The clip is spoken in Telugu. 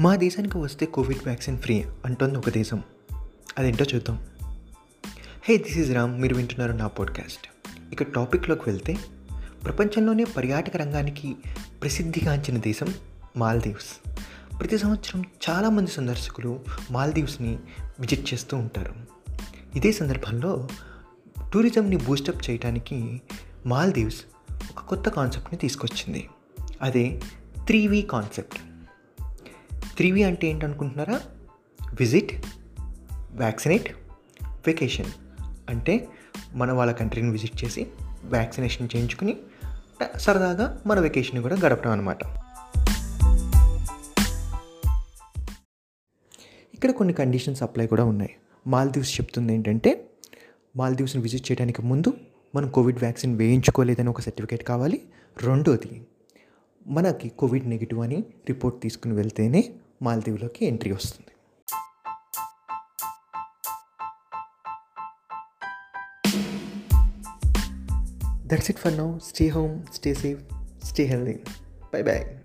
మా దేశానికి వస్తే కోవిడ్ వ్యాక్సిన్ ఫ్రీ అంటోంది ఒక దేశం. అదేంటో చూద్దాం. Hey this is Ram. మీరు వింటున్నారు నా పాడ్కాస్ట్. ఇక టాపిక్లోకి వెళ్తే ప్రపంచంలోనే పర్యాటక రంగానికి ప్రసిద్ధిగాంచిన దేశం మాల్దీవ్స్. ప్రతి సంవత్సరం చాలామంది సందర్శకులు మాల్దీవ్స్ని విజిట్ చేస్తూ ఉంటారు. ఇదే సందర్భంలో టూరిజంని బూస్టప్ చేయడానికి మాల్దీవ్స్ ఒక కొత్త కాన్సెప్ట్ని తీసుకొచ్చింది. అదే three V concept. Three V అంటే ఏంటనుకుంటున్నారా? విజిట్ వ్యాక్సినేట్ వెకేషన్ అంటే మన వాళ్ళ కంట్రీని విజిట్ చేసి వ్యాక్సినేషన్ చేయించుకుని సరదాగా మన వెకేషన్ కూడా గడపడం అనమాట ఇక్కడ కొన్ని కండిషన్స్ అప్లై కూడా ఉన్నాయి. మాల్దీవ్స్ చెప్తుంది ఏంటంటే మాల్దీవ్స్ని విజిట్ చేయడానికి ముందు మనం కోవిడ్ వ్యాక్సిన్ వేయించుకోలేదని ఒక సర్టిఫికేట్ కావాలి. రెండోది మనకి కోవిడ్ నెగిటివ్ అని రిపోర్ట్ తీసుకుని వెళ్తేనే మాల్దీవ్లోకి ఎంట్రీ వస్తుంది that's it for now stay home stay safe stay healthy bye bye